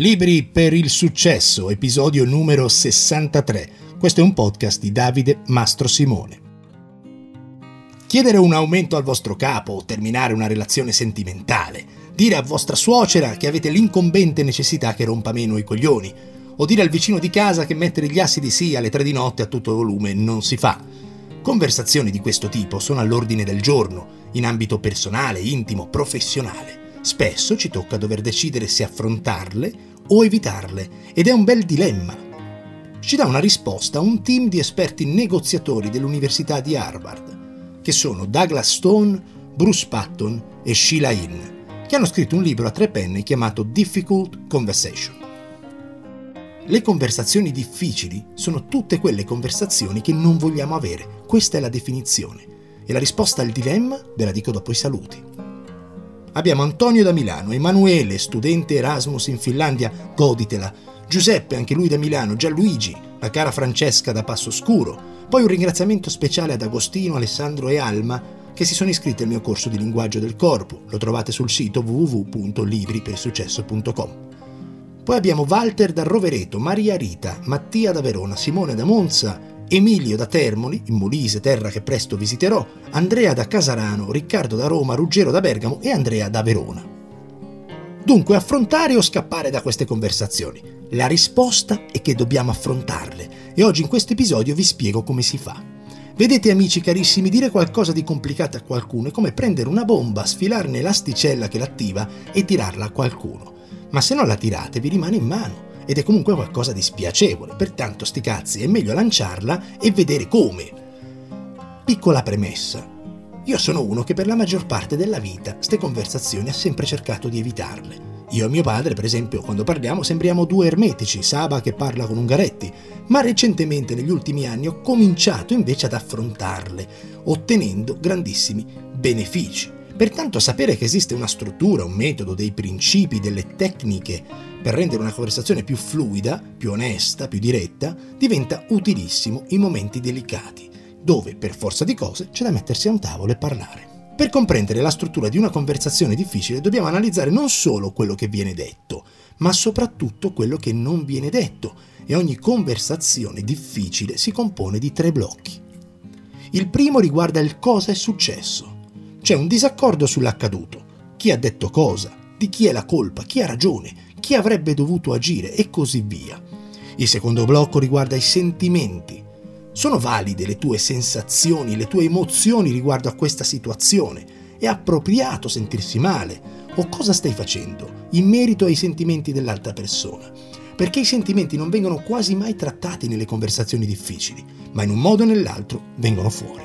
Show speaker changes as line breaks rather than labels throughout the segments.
Libri per il successo, episodio numero 63. Questo è un podcast di Davide Mastro Simone. Chiedere un aumento al vostro capo o terminare una relazione sentimentale, dire a vostra suocera che avete l'incombente necessità che rompa meno i coglioni, o dire al vicino di casa che mettere gli assi di sì alle tre di notte a tutto volume non si fa. Conversazioni di questo tipo sono all'ordine del giorno, in ambito personale, intimo, professionale. Spesso ci tocca dover decidere se affrontarle o evitarle ed è un bel dilemma. Ci dà una risposta un team di esperti negoziatori dell'Università di Harvard, che sono Douglas Stone, Bruce Patton e Sheila Inn, che hanno scritto un libro a tre penne chiamato Difficult Conversation. Le conversazioni difficili sono tutte quelle conversazioni che non vogliamo avere, questa è la definizione. E la risposta al dilemma ve la dico dopo i saluti. Abbiamo Antonio da Milano, Emanuele, studente Erasmus in Finlandia, goditela, Giuseppe, anche lui da Milano, Gianluigi, la cara Francesca da Passo Scuro, poi un ringraziamento speciale ad Agostino, Alessandro e Alma che si sono iscritti al mio corso di linguaggio del corpo, lo trovate sul sito www.libripersuccesso.com. Poi abbiamo Walter da Rovereto, Maria Rita, Mattia da Verona, Simone da Monza, Emilio da Termoli, in Molise, terra che presto visiterò, Andrea da Casarano, Riccardo da Roma, Ruggero da Bergamo e Andrea da Verona. Dunque, affrontare o scappare da queste conversazioni? La risposta è che dobbiamo affrontarle e oggi in questo episodio vi spiego come si fa. Vedete amici carissimi, dire qualcosa di complicato a qualcuno è come prendere una bomba, sfilarne l'asticella che l'attiva e tirarla a qualcuno. Ma se non la tirate vi rimane in mano ed è comunque qualcosa di spiacevole, pertanto sti cazzi è meglio lanciarla e vedere come. Piccola premessa. Io sono uno che per la maggior parte della vita ste conversazioni ha sempre cercato di evitarle. Io e mio padre, per esempio, quando parliamo sembriamo due ermetici, Saba che parla con Ungaretti, ma recentemente negli ultimi anni ho cominciato invece ad affrontarle, ottenendo grandissimi benefici. Pertanto sapere che esiste una struttura, un metodo, dei principi, delle tecniche per rendere una conversazione più fluida, più onesta, più diretta, diventa utilissimo in momenti delicati, dove per forza di cose c'è da mettersi a un tavolo e parlare. Per comprendere la struttura di una conversazione difficile dobbiamo analizzare non solo quello che viene detto, ma soprattutto quello che non viene detto e ogni conversazione difficile si compone di tre blocchi. Il primo riguarda il cosa è successo. C'è un disaccordo sull'accaduto. Chi ha detto cosa? Di chi è la colpa? Chi ha ragione? Chi avrebbe dovuto agire? E così via. Il secondo blocco riguarda i sentimenti. Sono valide le tue sensazioni, le tue emozioni riguardo a questa situazione? È appropriato sentirsi male? O cosa stai facendo in merito ai sentimenti dell'altra persona? Perché i sentimenti non vengono quasi mai trattati nelle conversazioni difficili, ma in un modo o nell'altro vengono fuori.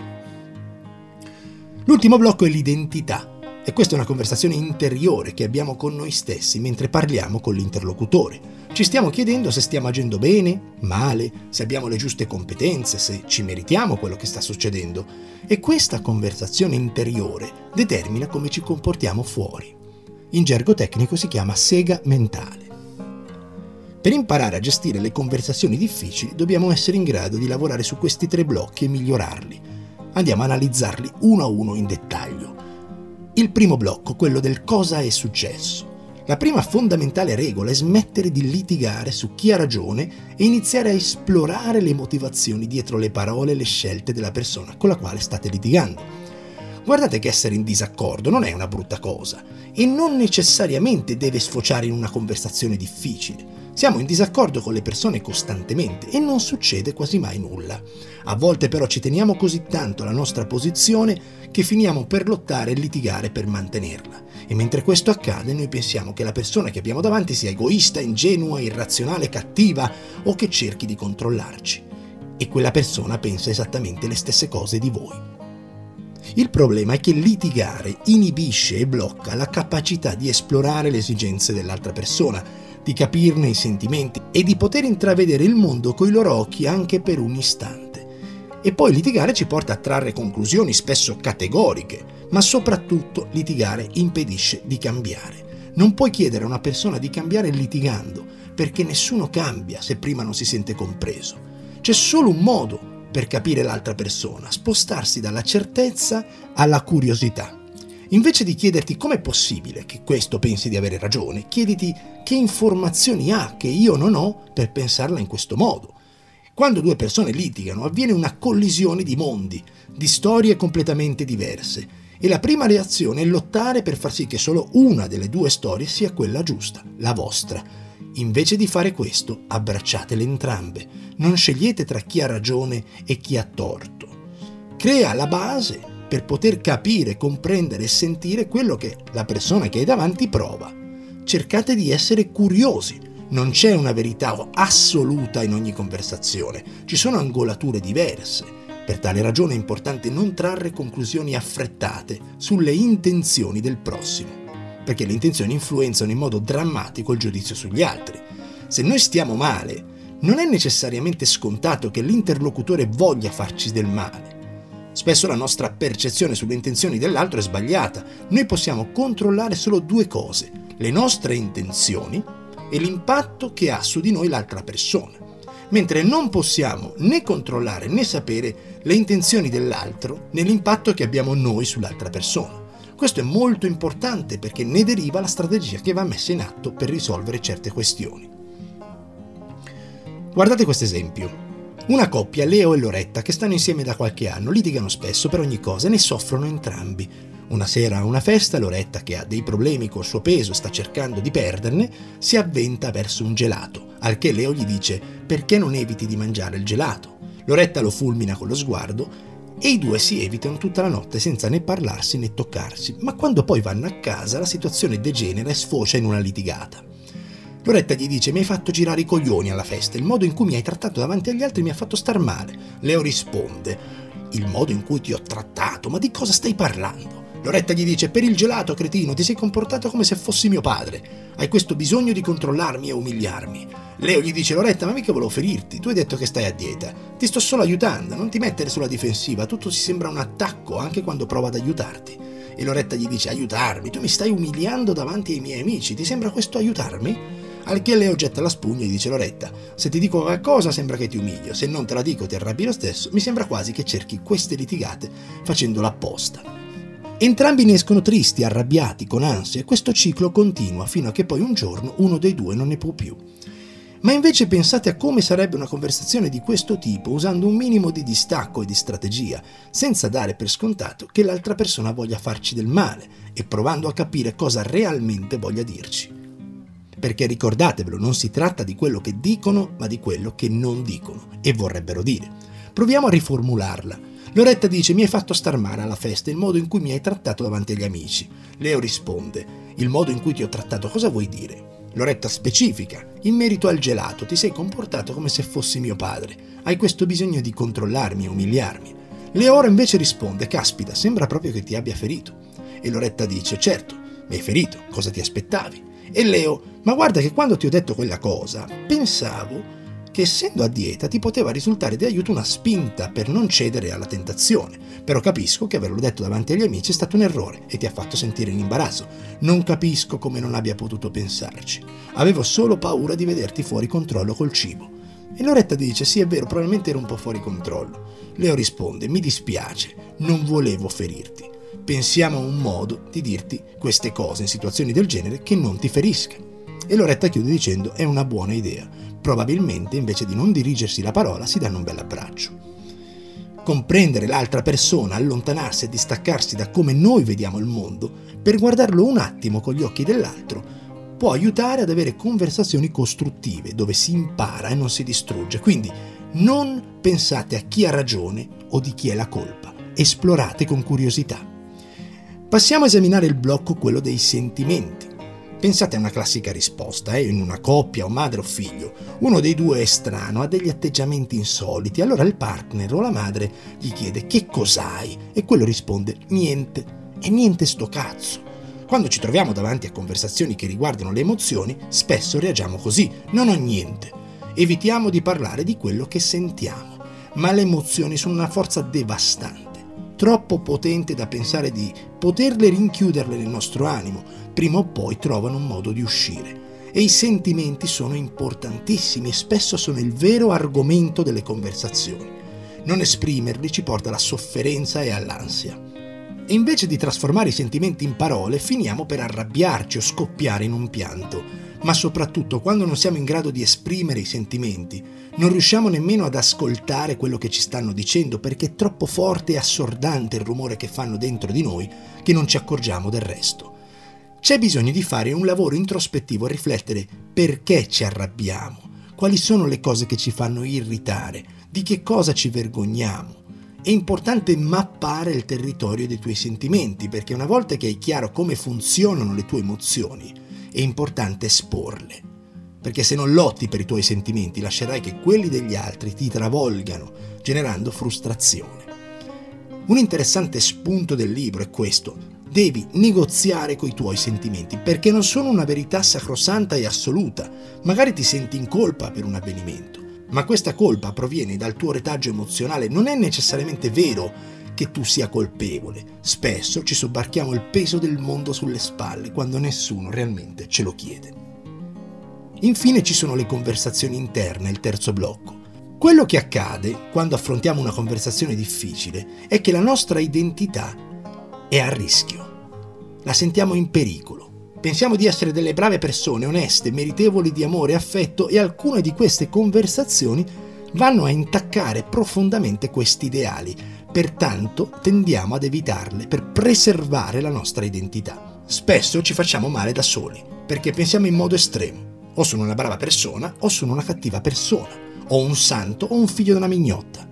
L'ultimo blocco è l'identità. E questa è una conversazione interiore che abbiamo con noi stessi mentre parliamo con l'interlocutore. Ci stiamo chiedendo se stiamo agendo bene, male, se abbiamo le giuste competenze, se ci meritiamo quello che sta succedendo. E questa conversazione interiore determina come ci comportiamo fuori. In gergo tecnico si chiama sega mentale. Per imparare a gestire le conversazioni difficili dobbiamo essere in grado di lavorare su questi tre blocchi e migliorarli Andiamo a analizzarli uno a uno in dettaglio. Il primo blocco, quello del cosa è successo. La prima fondamentale regola è smettere di litigare su chi ha ragione e iniziare a esplorare le motivazioni dietro le parole e le scelte della persona con la quale state litigando. Guardate che essere in disaccordo non è una brutta cosa e non necessariamente deve sfociare in una conversazione difficile. Siamo in disaccordo con le persone costantemente e non succede quasi mai nulla. A volte però ci teniamo così tanto alla nostra posizione che finiamo per lottare e litigare per mantenerla. E mentre questo accade noi pensiamo che la persona che abbiamo davanti sia egoista, ingenua, irrazionale, cattiva o che cerchi di controllarci. E quella persona pensa esattamente le stesse cose di voi. Il problema è che litigare inibisce e blocca la capacità di esplorare le esigenze dell'altra persona di capirne i sentimenti e di poter intravedere il mondo coi loro occhi anche per un istante. E poi litigare ci porta a trarre conclusioni spesso categoriche, ma soprattutto litigare impedisce di cambiare. Non puoi chiedere a una persona di cambiare litigando, perché nessuno cambia se prima non si sente compreso. C'è solo un modo per capire l'altra persona, spostarsi dalla certezza alla curiosità. Invece di chiederti com'è possibile che questo pensi di avere ragione, chiediti che informazioni ha che io non ho per pensarla in questo modo. Quando due persone litigano avviene una collisione di mondi, di storie completamente diverse e la prima reazione è lottare per far sì che solo una delle due storie sia quella giusta, la vostra. Invece di fare questo, abbracciatele entrambe, non scegliete tra chi ha ragione e chi ha torto. Crea la base per poter capire, comprendere e sentire quello che la persona che hai davanti prova. Cercate di essere curiosi, non c'è una verità assoluta in ogni conversazione, ci sono angolature diverse. Per tale ragione è importante non trarre conclusioni affrettate sulle intenzioni del prossimo, perché le intenzioni influenzano in modo drammatico il giudizio sugli altri. Se noi stiamo male, non è necessariamente scontato che l'interlocutore voglia farci del male. Spesso la nostra percezione sulle intenzioni dell'altro è sbagliata. Noi possiamo controllare solo due cose, le nostre intenzioni e l'impatto che ha su di noi l'altra persona, mentre non possiamo né controllare né sapere le intenzioni dell'altro né l'impatto che abbiamo noi sull'altra persona. Questo è molto importante perché ne deriva la strategia che va messa in atto per risolvere certe questioni. Guardate questo esempio. Una coppia, Leo e Loretta, che stanno insieme da qualche anno, litigano spesso per ogni cosa e ne soffrono entrambi. Una sera a una festa, Loretta, che ha dei problemi col suo peso e sta cercando di perderne, si avventa verso un gelato, al che Leo gli dice perché non eviti di mangiare il gelato. Loretta lo fulmina con lo sguardo e i due si evitano tutta la notte senza né parlarsi né toccarsi, ma quando poi vanno a casa la situazione degenera e sfocia in una litigata. Loretta gli dice mi hai fatto girare i coglioni alla festa, il modo in cui mi hai trattato davanti agli altri mi ha fatto star male. Leo risponde il modo in cui ti ho trattato, ma di cosa stai parlando? Loretta gli dice: Per il gelato, cretino, ti sei comportato come se fossi mio padre. Hai questo bisogno di controllarmi e umiliarmi. Leo gli dice: Loretta, ma mica volevo ferirti. Tu hai detto che stai a dieta. Ti sto solo aiutando, non ti mettere sulla difensiva. Tutto si sembra un attacco anche quando provo ad aiutarti. E Loretta gli dice: Aiutarmi? Tu mi stai umiliando davanti ai miei amici. Ti sembra questo aiutarmi? Al che Leo getta la spugna e dice Loretta, se ti dico qualcosa sembra che ti umilio, se non te la dico ti arrabbi lo stesso, mi sembra quasi che cerchi queste litigate facendolo apposta. Entrambi ne escono tristi, arrabbiati, con ansia e questo ciclo continua fino a che poi un giorno uno dei due non ne può più. Ma invece pensate a come sarebbe una conversazione di questo tipo usando un minimo di distacco e di strategia, senza dare per scontato che l'altra persona voglia farci del male e provando a capire cosa realmente voglia dirci. Perché ricordatevelo, non si tratta di quello che dicono, ma di quello che non dicono e vorrebbero dire. Proviamo a riformularla Loretta dice mi hai fatto star male alla festa, il modo in cui mi hai trattato davanti agli amici. Leo risponde il modo in cui ti ho trattato cosa vuoi dire? Loretta specifica in merito al gelato ti sei comportato come se fossi mio padre, hai questo bisogno di controllarmi e umiliarmi. Leo ora invece risponde caspita sembra proprio che ti abbia ferito. E Loretta dice certo, mi hai ferito, cosa ti aspettavi? E Leo, ma guarda che quando ti ho detto quella cosa, pensavo che essendo a dieta ti poteva risultare di aiuto una spinta per non cedere alla tentazione. Però capisco che averlo detto davanti agli amici è stato un errore e ti ha fatto sentire in imbarazzo. Non capisco come non abbia potuto pensarci. Avevo solo paura di vederti fuori controllo col cibo. E Loretta dice: Sì, è vero, probabilmente ero un po' fuori controllo. Leo risponde: Mi dispiace, non volevo ferirti. Pensiamo a un modo di dirti queste cose in situazioni del genere che non ti ferisca. E Loretta chiude dicendo: È una buona idea probabilmente invece di non dirigersi la parola si danno un bel abbraccio. Comprendere l'altra persona, allontanarsi e distaccarsi da come noi vediamo il mondo per guardarlo un attimo con gli occhi dell'altro può aiutare ad avere conversazioni costruttive dove si impara e non si distrugge. Quindi non pensate a chi ha ragione o di chi è la colpa, esplorate con curiosità. Passiamo a esaminare il blocco, quello dei sentimenti. Pensate a una classica risposta, eh? in una coppia o madre o figlio. Uno dei due è strano, ha degli atteggiamenti insoliti, allora il partner o la madre gli chiede che cos'hai e quello risponde niente. E niente sto cazzo. Quando ci troviamo davanti a conversazioni che riguardano le emozioni, spesso reagiamo così, non ho niente. Evitiamo di parlare di quello che sentiamo, ma le emozioni sono una forza devastante troppo potente da pensare di poterle rinchiuderle nel nostro animo, prima o poi trovano un modo di uscire. E i sentimenti sono importantissimi e spesso sono il vero argomento delle conversazioni. Non esprimerli ci porta alla sofferenza e all'ansia. E invece di trasformare i sentimenti in parole, finiamo per arrabbiarci o scoppiare in un pianto. Ma soprattutto quando non siamo in grado di esprimere i sentimenti, non riusciamo nemmeno ad ascoltare quello che ci stanno dicendo perché è troppo forte e assordante il rumore che fanno dentro di noi che non ci accorgiamo del resto. C'è bisogno di fare un lavoro introspettivo e riflettere perché ci arrabbiamo, quali sono le cose che ci fanno irritare, di che cosa ci vergogniamo è importante mappare il territorio dei tuoi sentimenti, perché una volta che hai chiaro come funzionano le tue emozioni, è importante esporle. Perché se non lotti per i tuoi sentimenti, lascerai che quelli degli altri ti travolgano, generando frustrazione. Un interessante spunto del libro è questo. Devi negoziare coi tuoi sentimenti, perché non sono una verità sacrosanta e assoluta. Magari ti senti in colpa per un avvenimento ma questa colpa proviene dal tuo retaggio emozionale, non è necessariamente vero che tu sia colpevole. Spesso ci sobbarchiamo il peso del mondo sulle spalle quando nessuno realmente ce lo chiede. Infine ci sono le conversazioni interne, il terzo blocco. Quello che accade quando affrontiamo una conversazione difficile è che la nostra identità è a rischio. La sentiamo in pericolo Pensiamo di essere delle brave persone, oneste, meritevoli di amore e affetto e alcune di queste conversazioni vanno a intaccare profondamente questi ideali. Pertanto tendiamo ad evitarle per preservare la nostra identità. Spesso ci facciamo male da soli, perché pensiamo in modo estremo. O sono una brava persona o sono una cattiva persona. O un santo o un figlio di una mignotta.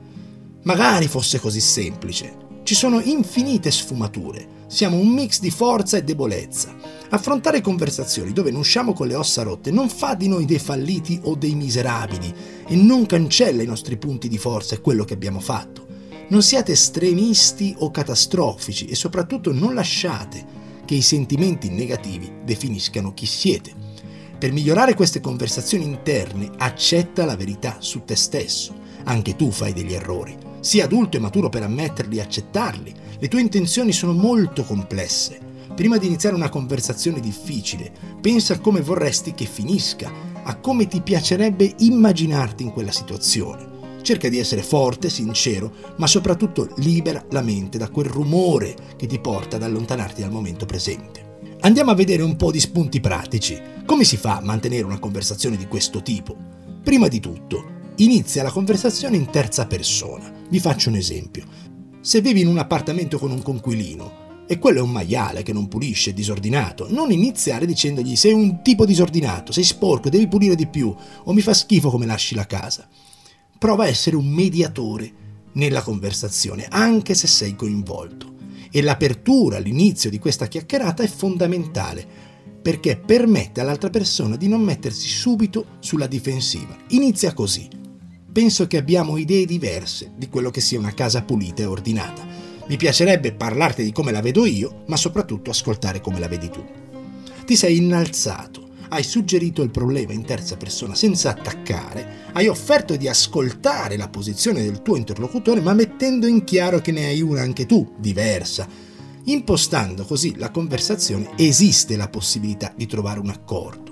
Magari fosse così semplice. Ci sono infinite sfumature. Siamo un mix di forza e debolezza Affrontare conversazioni dove non usciamo con le ossa rotte non fa di noi dei falliti o dei miserabili e non cancella i nostri punti di forza e quello che abbiamo fatto. Non siate estremisti o catastrofici e soprattutto non lasciate che i sentimenti negativi definiscano chi siete. Per migliorare queste conversazioni interne, accetta la verità su te stesso. Anche tu fai degli errori. Sii adulto e maturo per ammetterli e accettarli. Le tue intenzioni sono molto complesse Prima di iniziare una conversazione difficile, pensa a come vorresti che finisca, a come ti piacerebbe immaginarti in quella situazione. Cerca di essere forte, sincero, ma soprattutto libera la mente da quel rumore che ti porta ad allontanarti dal momento presente. Andiamo a vedere un po' di spunti pratici. Come si fa a mantenere una conversazione di questo tipo? Prima di tutto, inizia la conversazione in terza persona. Vi faccio un esempio. Se vivi in un appartamento con un conquilino, e quello è un maiale che non pulisce, è disordinato. Non iniziare dicendogli sei un tipo disordinato, sei sporco, devi pulire di più, o mi fa schifo come lasci la casa. Prova a essere un mediatore nella conversazione, anche se sei coinvolto. E l'apertura all'inizio di questa chiacchierata è fondamentale, perché permette all'altra persona di non mettersi subito sulla difensiva. Inizia così. Penso che abbiamo idee diverse di quello che sia una casa pulita e ordinata mi piacerebbe parlarti di come la vedo io, ma soprattutto ascoltare come la vedi tu. Ti sei innalzato, hai suggerito il problema in terza persona senza attaccare, hai offerto di ascoltare la posizione del tuo interlocutore, ma mettendo in chiaro che ne hai una anche tu, diversa. Impostando così la conversazione esiste la possibilità di trovare un accordo.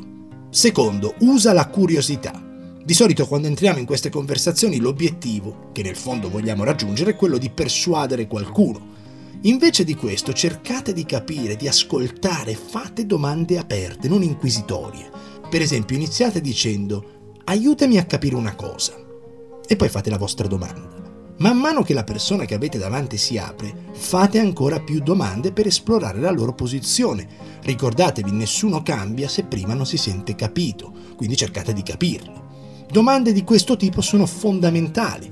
Secondo, usa la curiosità. Di solito quando entriamo in queste conversazioni l'obiettivo, che nel fondo vogliamo raggiungere, è quello di persuadere qualcuno. Invece di questo cercate di capire, di ascoltare, fate domande aperte, non inquisitorie. Per esempio iniziate dicendo aiutami a capire una cosa e poi fate la vostra domanda. Man mano che la persona che avete davanti si apre, fate ancora più domande per esplorare la loro posizione. Ricordatevi, nessuno cambia se prima non si sente capito, quindi cercate di capirlo. Domande di questo tipo sono fondamentali.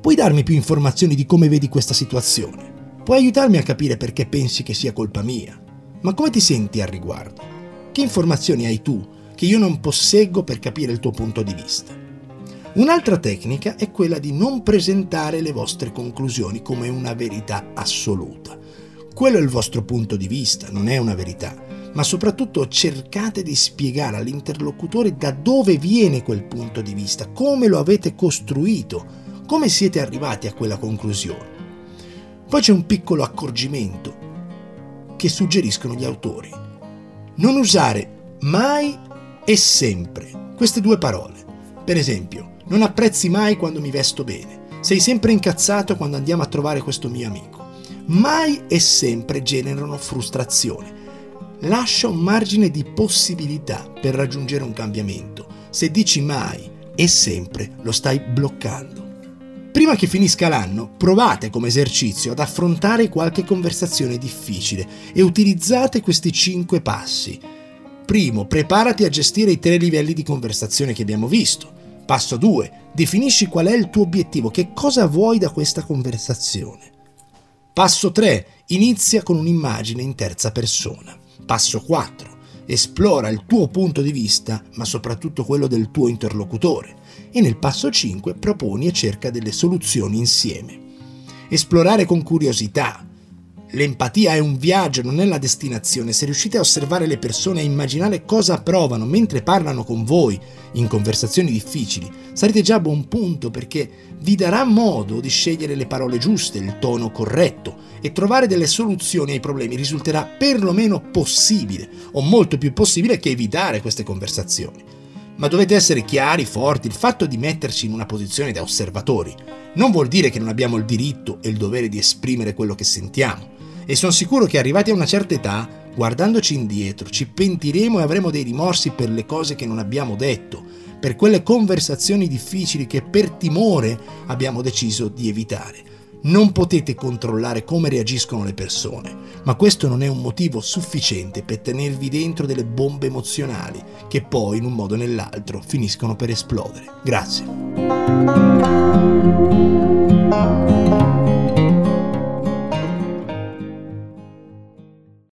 Puoi darmi più informazioni di come vedi questa situazione? Puoi aiutarmi a capire perché pensi che sia colpa mia? Ma come ti senti al riguardo? Che informazioni hai tu che io non posseggo per capire il tuo punto di vista? Un'altra tecnica è quella di non presentare le vostre conclusioni come una verità assoluta. Quello è il vostro punto di vista, non è una verità ma soprattutto cercate di spiegare all'interlocutore da dove viene quel punto di vista, come lo avete costruito, come siete arrivati a quella conclusione. Poi c'è un piccolo accorgimento che suggeriscono gli autori. Non usare mai e sempre queste due parole. Per esempio, non apprezzi mai quando mi vesto bene. Sei sempre incazzato quando andiamo a trovare questo mio amico. mai e sempre generano frustrazione. Lascia un margine di possibilità per raggiungere un cambiamento. Se dici mai e sempre lo stai bloccando. Prima che finisca l'anno, provate come esercizio ad affrontare qualche conversazione difficile e utilizzate questi cinque passi. Primo, preparati a gestire i tre livelli di conversazione che abbiamo visto. Passo 2. Definisci qual è il tuo obiettivo, che cosa vuoi da questa conversazione. Passo 3. Inizia con un'immagine in terza persona. Passo 4. Esplora il tuo punto di vista, ma soprattutto quello del tuo interlocutore e nel passo 5 proponi e cerca delle soluzioni insieme. Esplorare con curiosità. L'empatia è un viaggio, non è la destinazione. Se riuscite a osservare le persone e immaginare cosa provano mentre parlano con voi in conversazioni difficili, sarete già a buon punto perché vi darà modo di scegliere le parole giuste, il tono corretto e trovare delle soluzioni ai problemi risulterà perlomeno possibile o molto più possibile che evitare queste conversazioni ma dovete essere chiari, forti. Il fatto di metterci in una posizione da osservatori non vuol dire che non abbiamo il diritto e il dovere di esprimere quello che sentiamo. E sono sicuro che arrivati a una certa età, guardandoci indietro, ci pentiremo e avremo dei rimorsi per le cose che non abbiamo detto, per quelle conversazioni difficili che per timore abbiamo deciso di evitare. Non potete controllare come reagiscono le persone, ma questo non è un motivo sufficiente per tenervi dentro delle bombe emozionali che poi in un modo o nell'altro finiscono per esplodere. Grazie.